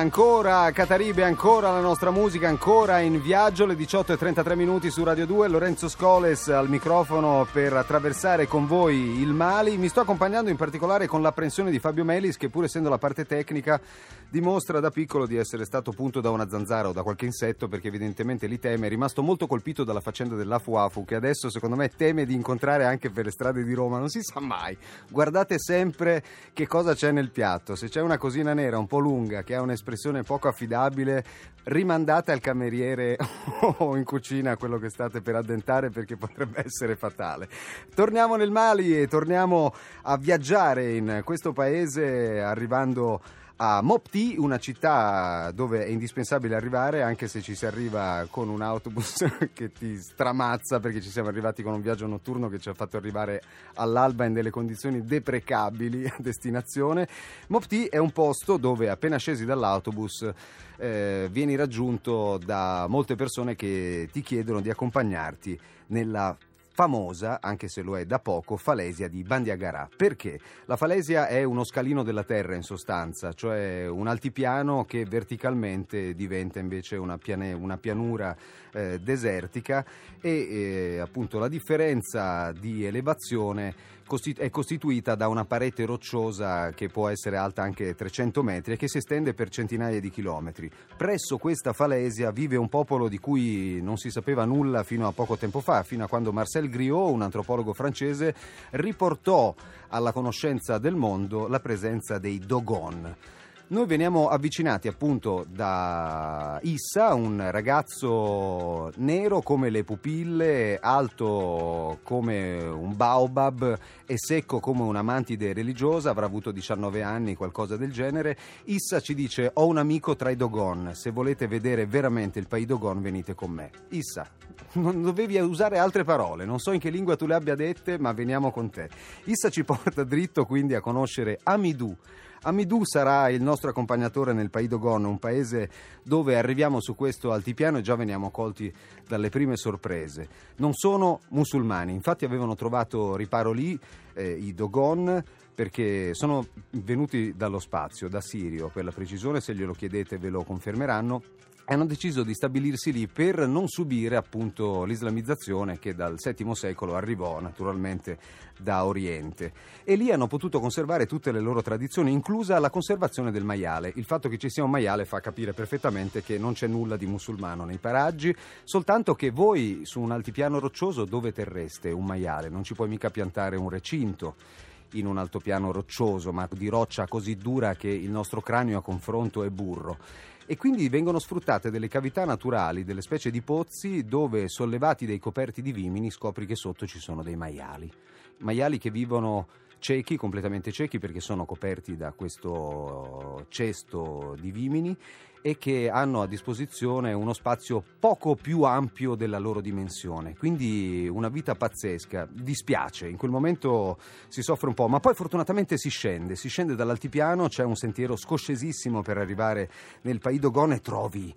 Ancora Cataribe, ancora la nostra musica, ancora in viaggio, le 18 e 33 minuti su Radio 2, Lorenzo Scoles al microfono per attraversare con voi il Mali. Mi sto accompagnando in particolare con l'apprensione di Fabio Melis che pur essendo la parte tecnica dimostra da piccolo di essere stato punto da una zanzara o da qualche insetto perché evidentemente li teme. È rimasto molto colpito dalla faccenda dell'Afu Afu che adesso secondo me teme di incontrare anche per le strade di Roma, non si sa mai. Guardate sempre che cosa c'è nel piatto, se c'è una cosina nera un po' lunga che ha un un'espressione poco affidabile, rimandate al cameriere o in cucina quello che state per addentare perché potrebbe essere fatale. Torniamo nel Mali e torniamo a viaggiare in questo paese arrivando a Mopti, una città dove è indispensabile arrivare, anche se ci si arriva con un autobus che ti stramazza, perché ci siamo arrivati con un viaggio notturno che ci ha fatto arrivare all'alba in delle condizioni deprecabili a destinazione. Mopti è un posto dove appena scesi dall'autobus eh, vieni raggiunto da molte persone che ti chiedono di accompagnarti nella famosa, anche se lo è da poco, falesia di Bandiagarà. Perché? La falesia è uno scalino della terra in sostanza, cioè un altipiano che verticalmente diventa invece una, piane, una pianura eh, desertica e eh, appunto la differenza di elevazione è costituita da una parete rocciosa che può essere alta anche 300 metri e che si estende per centinaia di chilometri. Presso questa falesia vive un popolo di cui non si sapeva nulla fino a poco tempo fa, fino a quando Marcel Griot, un antropologo francese, riportò alla conoscenza del mondo la presenza dei Dogon. Noi veniamo avvicinati appunto da Issa, un ragazzo nero come le pupille, alto come un baobab e secco come una mantide religiosa, avrà avuto 19 anni, qualcosa del genere. Issa ci dice ho un amico tra i Dogon, se volete vedere veramente il Pai Dogon venite con me. Issa, non dovevi usare altre parole, non so in che lingua tu le abbia dette, ma veniamo con te. Issa ci porta dritto quindi a conoscere Amidou Amidou sarà il nostro accompagnatore nel Pays Dogon, un paese dove arriviamo su questo altipiano e già veniamo colti dalle prime sorprese. Non sono musulmani, infatti avevano trovato riparo lì eh, i Dogon perché sono venuti dallo spazio, da Sirio per la precisione, se glielo chiedete ve lo confermeranno hanno deciso di stabilirsi lì per non subire appunto l'islamizzazione che dal VII secolo arrivò naturalmente da Oriente e lì hanno potuto conservare tutte le loro tradizioni, inclusa la conservazione del maiale. Il fatto che ci sia un maiale fa capire perfettamente che non c'è nulla di musulmano nei paraggi, soltanto che voi su un altipiano roccioso dove terreste un maiale? Non ci puoi mica piantare un recinto in un altopiano roccioso, ma di roccia così dura che il nostro cranio a confronto è burro e quindi vengono sfruttate delle cavità naturali, delle specie di pozzi dove sollevati dai coperti di vimini scopri che sotto ci sono dei maiali. Maiali che vivono ciechi, completamente ciechi perché sono coperti da questo cesto di vimini e che hanno a disposizione uno spazio poco più ampio della loro dimensione, quindi una vita pazzesca. Dispiace, in quel momento si soffre un po', ma poi fortunatamente si scende, si scende dall'altipiano, c'è un sentiero scoscesissimo per arrivare nel Paidogon e trovi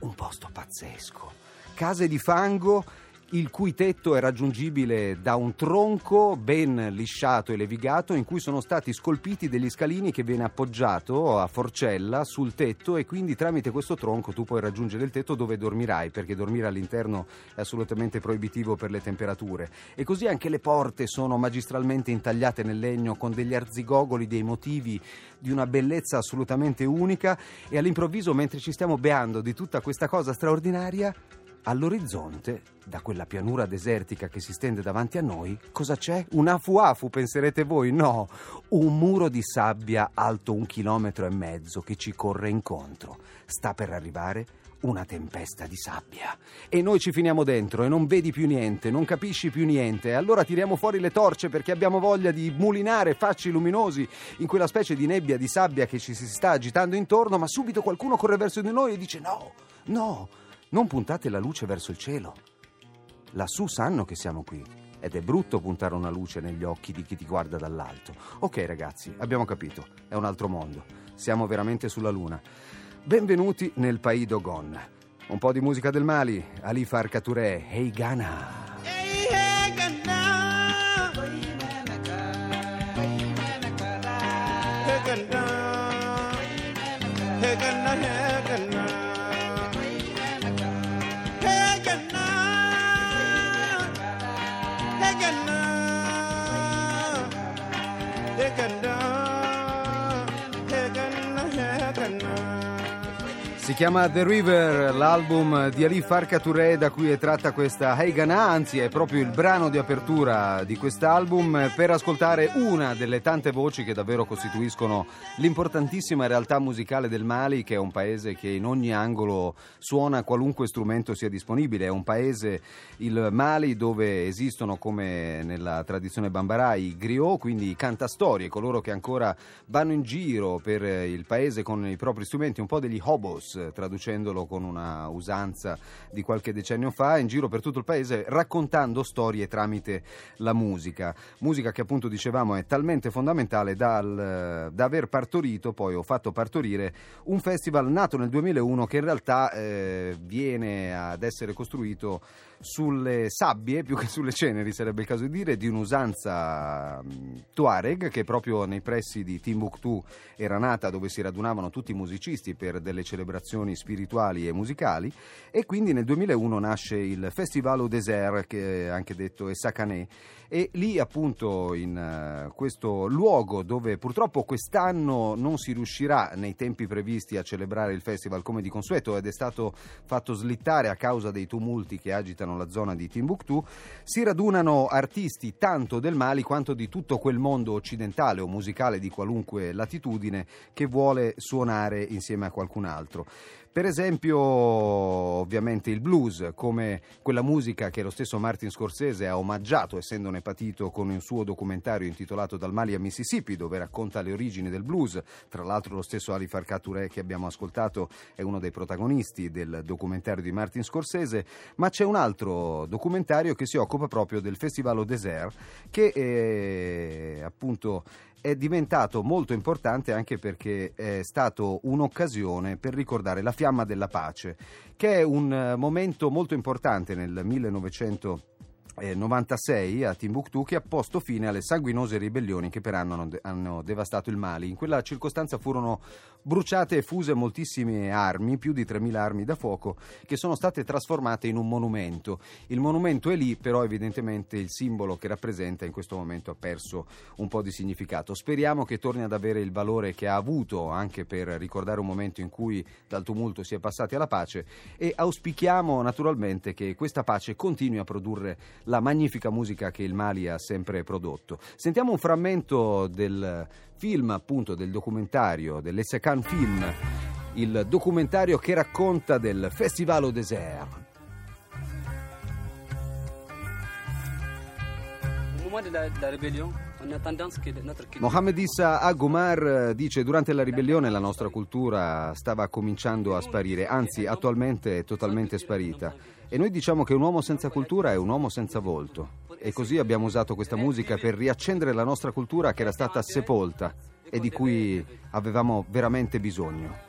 un posto pazzesco. Case di fango il cui tetto è raggiungibile da un tronco ben lisciato e levigato in cui sono stati scolpiti degli scalini che viene appoggiato a forcella sul tetto e quindi tramite questo tronco tu puoi raggiungere il tetto dove dormirai perché dormire all'interno è assolutamente proibitivo per le temperature. E così anche le porte sono magistralmente intagliate nel legno con degli arzigogoli dei motivi di una bellezza assolutamente unica. E all'improvviso mentre ci stiamo beando di tutta questa cosa straordinaria All'orizzonte, da quella pianura desertica che si stende davanti a noi, cosa c'è? Un afu-afu, penserete voi? No, un muro di sabbia alto un chilometro e mezzo che ci corre incontro. Sta per arrivare una tempesta di sabbia. E noi ci finiamo dentro e non vedi più niente, non capisci più niente. Allora tiriamo fuori le torce perché abbiamo voglia di mulinare facci luminosi in quella specie di nebbia di sabbia che ci si sta agitando intorno, ma subito qualcuno corre verso di noi e dice no, no non puntate la luce verso il cielo. Lassù sanno che siamo qui ed è brutto puntare una luce negli occhi di chi ti guarda dall'alto. Ok ragazzi, abbiamo capito, è un altro mondo. Siamo veramente sulla Luna. Benvenuti nel Pays Dogon. Un po' di musica del Mali, Ali Farka Touré, Hey Ghana. second. Si chiama The River, l'album di Ali Farka Touré da cui è tratta questa Hey anzi è proprio il brano di apertura di quest'album per ascoltare una delle tante voci che davvero costituiscono l'importantissima realtà musicale del Mali, che è un paese che in ogni angolo suona qualunque strumento sia disponibile. È un paese, il Mali, dove esistono come nella tradizione bambara i griot, quindi i cantastorie, coloro che ancora vanno in giro per il paese con i propri strumenti, un po' degli hobos traducendolo con una usanza di qualche decennio fa, in giro per tutto il paese raccontando storie tramite la musica. Musica che appunto dicevamo è talmente fondamentale dal, da aver partorito, poi ho fatto partorire un festival nato nel 2001 che in realtà eh, viene ad essere costruito sulle sabbie più che sulle ceneri, sarebbe il caso di dire, di un'usanza tuareg che proprio nei pressi di Timbuktu era nata dove si radunavano tutti i musicisti per delle celebrazioni spirituali e musicali e quindi nel 2001 nasce il Festival au Désert che è anche detto Essakaneh e lì appunto in uh, questo luogo dove purtroppo quest'anno non si riuscirà nei tempi previsti a celebrare il festival come di consueto ed è stato fatto slittare a causa dei tumulti che agitano la zona di Timbuktu, si radunano artisti tanto del Mali quanto di tutto quel mondo occidentale o musicale di qualunque latitudine che vuole suonare insieme a qualcun altro. Per esempio, ovviamente il blues, come quella musica che lo stesso Martin Scorsese ha omaggiato, essendone patito con un suo documentario intitolato Dal Mali a Mississippi, dove racconta le origini del blues. Tra l'altro lo stesso Ali Farka Touré che abbiamo ascoltato è uno dei protagonisti del documentario di Martin Scorsese, ma c'è un altro documentario che si occupa proprio del Festival au Désert, che è appunto è diventato molto importante anche perché è stato un'occasione per ricordare la fiamma della pace, che è un eh, momento molto importante nel 1900 96 a Timbuktu che ha posto fine alle sanguinose ribellioni che per anno hanno, hanno, devastato il Mali. In quella circostanza furono bruciate e fuse moltissime armi, più di 3.000 armi da fuoco, che sono state trasformate in un monumento. Il monumento è lì, però evidentemente il simbolo che rappresenta in questo momento ha perso un po' di significato. Speriamo che torni ad avere il valore che ha avuto anche per ricordare un momento in cui dal tumulto si è passati alla pace e auspichiamo naturalmente che questa pace continui a produrre la magnifica musica che il Mali ha sempre prodotto. Sentiamo un frammento del film, appunto, del documentario, dell'Essecan Film, il documentario che racconta del Festival au Désert. Mohamed Issa Agomar dice durante la ribellione la nostra cultura stava cominciando a sparire, anzi attualmente è totalmente sparita. E noi diciamo che un uomo senza cultura è un uomo senza volto. E così abbiamo usato questa musica per riaccendere la nostra cultura che era stata sepolta e di cui avevamo veramente bisogno.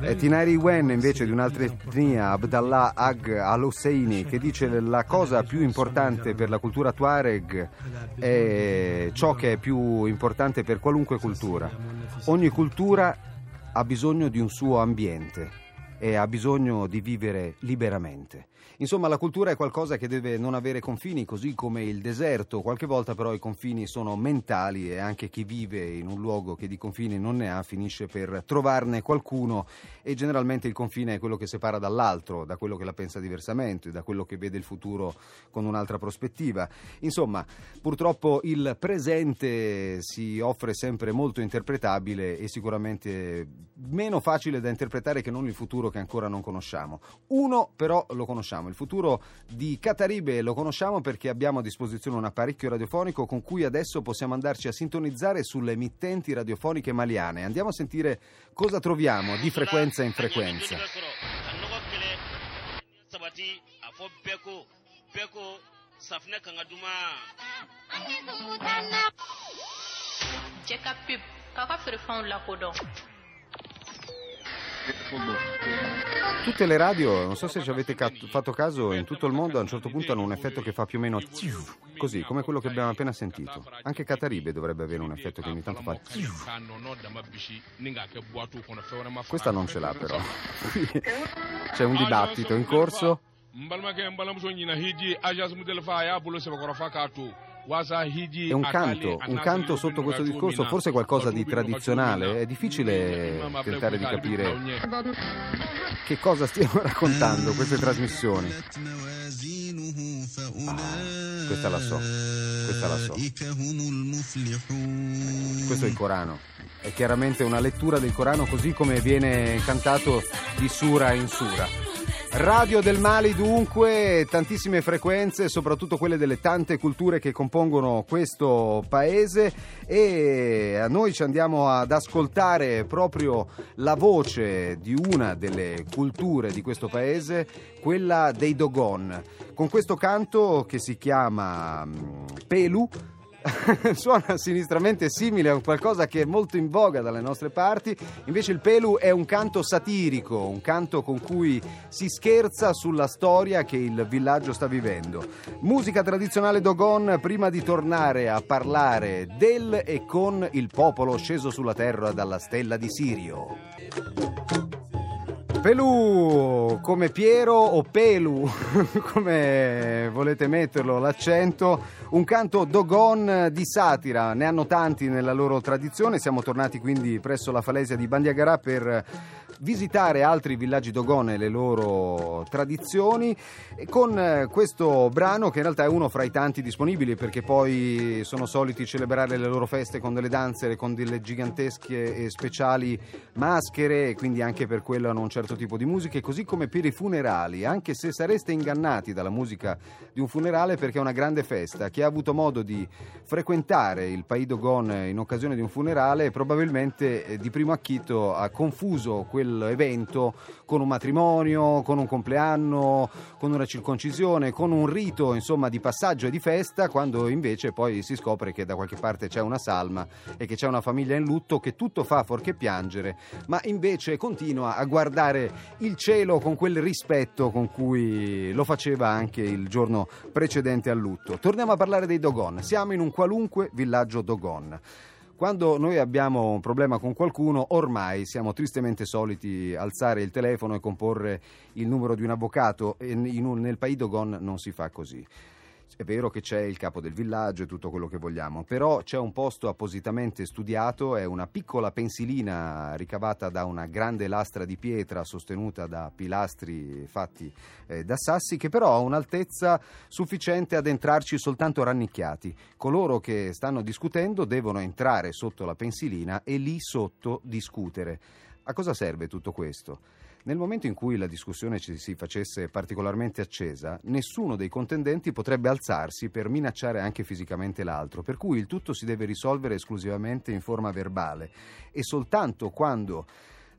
È Tinari Wen invece di un'altra etnia, Abdallah Ag al-Husseini, che dice la cosa più importante per la cultura Tuareg è ciò che è più importante per qualunque cultura. Ogni cultura ha bisogno di un suo ambiente e ha bisogno di vivere liberamente. Insomma, la cultura è qualcosa che deve non avere confini, così come il deserto. Qualche volta però i confini sono mentali e anche chi vive in un luogo che di confini non ne ha finisce per trovarne qualcuno e generalmente il confine è quello che separa dall'altro, da quello che la pensa diversamente, da quello che vede il futuro con un'altra prospettiva. Insomma, purtroppo il presente si offre sempre molto interpretabile e sicuramente meno facile da interpretare che non il futuro che ancora non conosciamo. Uno però lo conosciamo il futuro di Cataribe lo conosciamo perché abbiamo a disposizione un apparecchio radiofonico con cui adesso possiamo andarci a sintonizzare sulle emittenti radiofoniche maliane. Andiamo a sentire cosa troviamo di frequenza in frequenza. Check up, kaka feere fɛnw lakodɔn Tutte le radio, non so se ci avete ca- fatto caso, in tutto il mondo a un certo punto hanno un effetto che fa più o meno così, come quello che abbiamo appena sentito. Anche Cataribe dovrebbe avere un effetto che ogni tanto fa Questa non ce l'ha però. C'è un dibattito in corso. È un canto, un canto sotto questo discorso, forse qualcosa di tradizionale. È difficile tentare di capire che cosa stiano raccontando queste trasmissioni. Ah, questa la so, questa la so. Questo è il Corano. È chiaramente una lettura del Corano così come viene cantato di sura in sura. Radio del Mali dunque, tantissime frequenze, soprattutto quelle delle tante culture che compongono questo paese. E a noi ci andiamo ad ascoltare proprio la voce di una delle culture di questo paese, quella dei Dogon, con questo canto che si chiama mm, Pelu suona sinistramente simile a qualcosa che è molto in voga dalle nostre parti, invece il Pelu è un canto satirico, un canto con cui si scherza sulla storia che il villaggio sta vivendo. Musica tradizionale Dogon prima di tornare a parlare del e con il popolo sceso sulla terra dalla stella di Sirio. Pelù come Piero o Pelu come volete metterlo l'accento un canto dogon di satira. Ne hanno tanti nella loro tradizione. Siamo tornati quindi presso la falesia di Bandiagarà per visitare altri villaggi dogon e le loro tradizioni. Con questo brano che in realtà è uno fra i tanti disponibili perché poi sono soliti celebrare le loro feste con delle danze con delle gigantesche e speciali maschere e quindi anche per quello hanno un certo tipo di musica così come per i funerali anche se sareste ingannati dalla musica di un funerale perché è una grande festa. Chi ha avuto modo di frequentare il Pays Dogon in occasione di un funerale probabilmente eh, di primo acchito ha confuso quel quell'evento con un matrimonio, con un compleanno, con una circoncisione, con un rito insomma di passaggio e di festa, quando invece poi si scopre che da qualche parte c'è una salma e che c'è una famiglia in lutto che tutto fa fuorché piangere, ma invece continua a guardare il cielo con quel rispetto con cui lo faceva anche il giorno precedente al lutto. Torniamo a parlare dei Dogon. Siamo in un qualunque villaggio Dogon. Quando noi abbiamo un problema con qualcuno, ormai siamo tristemente soliti alzare il telefono e comporre il numero di un avvocato un, nel Pays Dogon non si fa così. È vero che c'è il capo del villaggio e tutto quello che vogliamo, però c'è un posto appositamente studiato, è una piccola pensilina ricavata da una grande lastra di pietra sostenuta da pilastri fatti eh, da sassi che però ha un'altezza sufficiente ad entrarci soltanto rannicchiati. Coloro che stanno discutendo devono entrare sotto la pensilina e lì sotto discutere. A cosa serve tutto questo? Nel momento in cui la discussione ci si facesse particolarmente accesa, nessuno dei contendenti potrebbe alzarsi per minacciare anche fisicamente l'altro, per cui il tutto si deve risolvere esclusivamente in forma verbale. E soltanto quando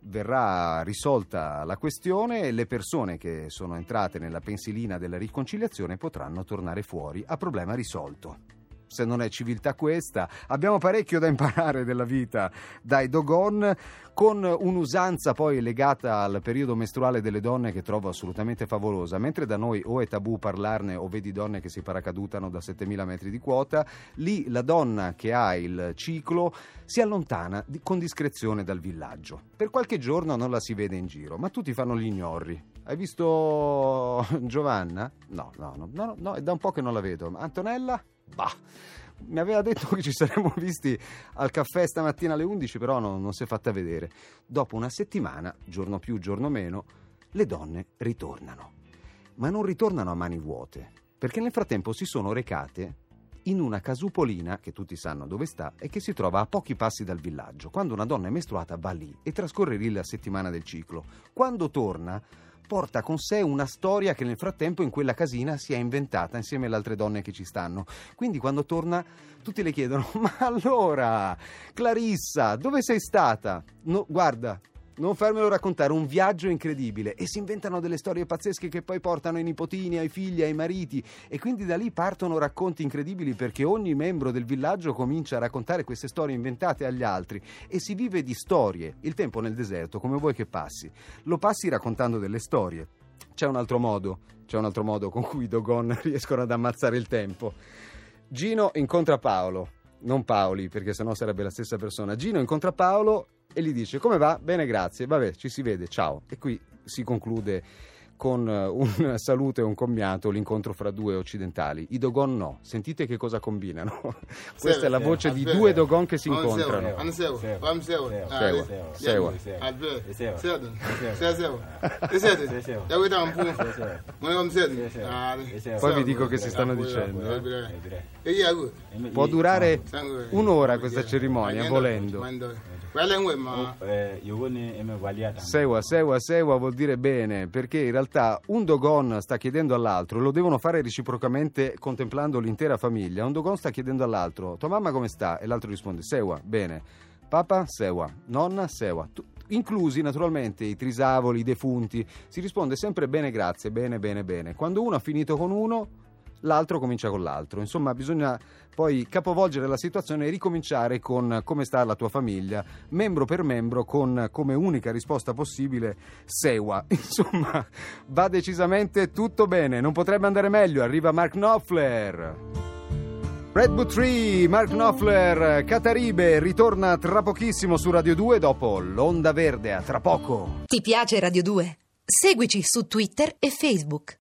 verrà risolta la questione, le persone che sono entrate nella pensilina della riconciliazione potranno tornare fuori a problema risolto se non è civiltà questa. Abbiamo parecchio da imparare della vita dai Dogon, con un'usanza poi legata al periodo mestruale delle donne che trovo assolutamente favolosa. Mentre da noi o è tabù parlarne o vedi donne che si paracadutano da 7000 metri di quota, lì la donna che ha il ciclo si allontana con discrezione dal villaggio. Per qualche giorno non la si vede in giro, ma tutti fanno gli ignorri. Hai visto Giovanna? No, no, no, no, no, è da un po' che non la vedo. Antonella? Bah, mi aveva detto che ci saremmo visti al caffè stamattina alle 11, però no, non si è fatta vedere. Dopo una settimana, giorno più, giorno meno, le donne ritornano. Ma non ritornano a mani vuote, perché nel frattempo si sono recate in una casupolina che tutti sanno dove sta e che si trova a pochi passi dal villaggio. Quando una donna è mestruata va lì e trascorre lì la settimana del ciclo. Quando torna porta con sé una storia che nel frattempo in quella casina si è inventata insieme alle altre donne che ci stanno. Quindi quando torna tutti le chiedono: Ma allora, Clarissa, dove sei stata? No, guarda, non farmelo raccontare, un viaggio incredibile e si inventano delle storie pazzesche che poi portano ai nipotini, ai figli, ai mariti e quindi da lì partono racconti incredibili perché ogni membro del villaggio comincia a raccontare queste storie inventate agli altri e si vive di storie. Il tempo nel deserto, come vuoi che passi? Lo passi raccontando delle storie. C'è un altro modo, c'è un altro modo con cui i Dogon riescono ad ammazzare il tempo. Gino incontra Paolo, non Paoli, perché sennò sarebbe la stessa persona. Gino incontra Paolo e gli dice come va? Bene, grazie, vabbè, ci si vede, ciao. E qui si conclude con eh, un saluto e un commiato l'incontro fra due occidentali. I Dogon no, sentite che cosa combinano. Questa è la voce di due Dogon che si incontrano. Sewa. Poi vi dico che si stanno dicendo. eh. Può durare un'ora questa cerimonia, volendo. Sewa, sewa, sewa vuol dire bene, perché in realtà un Dogon sta chiedendo all'altro, lo devono fare reciprocamente contemplando l'intera famiglia. Un Dogon sta chiedendo all'altro, tua mamma come sta? E l'altro risponde, sewa, bene. Papa, sewa. Nonna, sewa. Tu- inclusi naturalmente i trisavoli, i defunti. Si risponde sempre bene, grazie, bene, bene, bene. Quando uno ha finito con uno, l'altro comincia con l'altro. Insomma, bisogna poi capovolgere la situazione e ricominciare con come sta la tua famiglia, membro per membro, con come unica risposta possibile Sewa. Insomma, va decisamente tutto bene, non potrebbe andare meglio. Arriva Mark Knopfler. Redwood Tree, Mark Knopfler, Cataribe, ritorna tra pochissimo su Radio 2 dopo l'Onda Verde, a tra poco. Ti piace Radio 2? Seguici su Twitter e Facebook.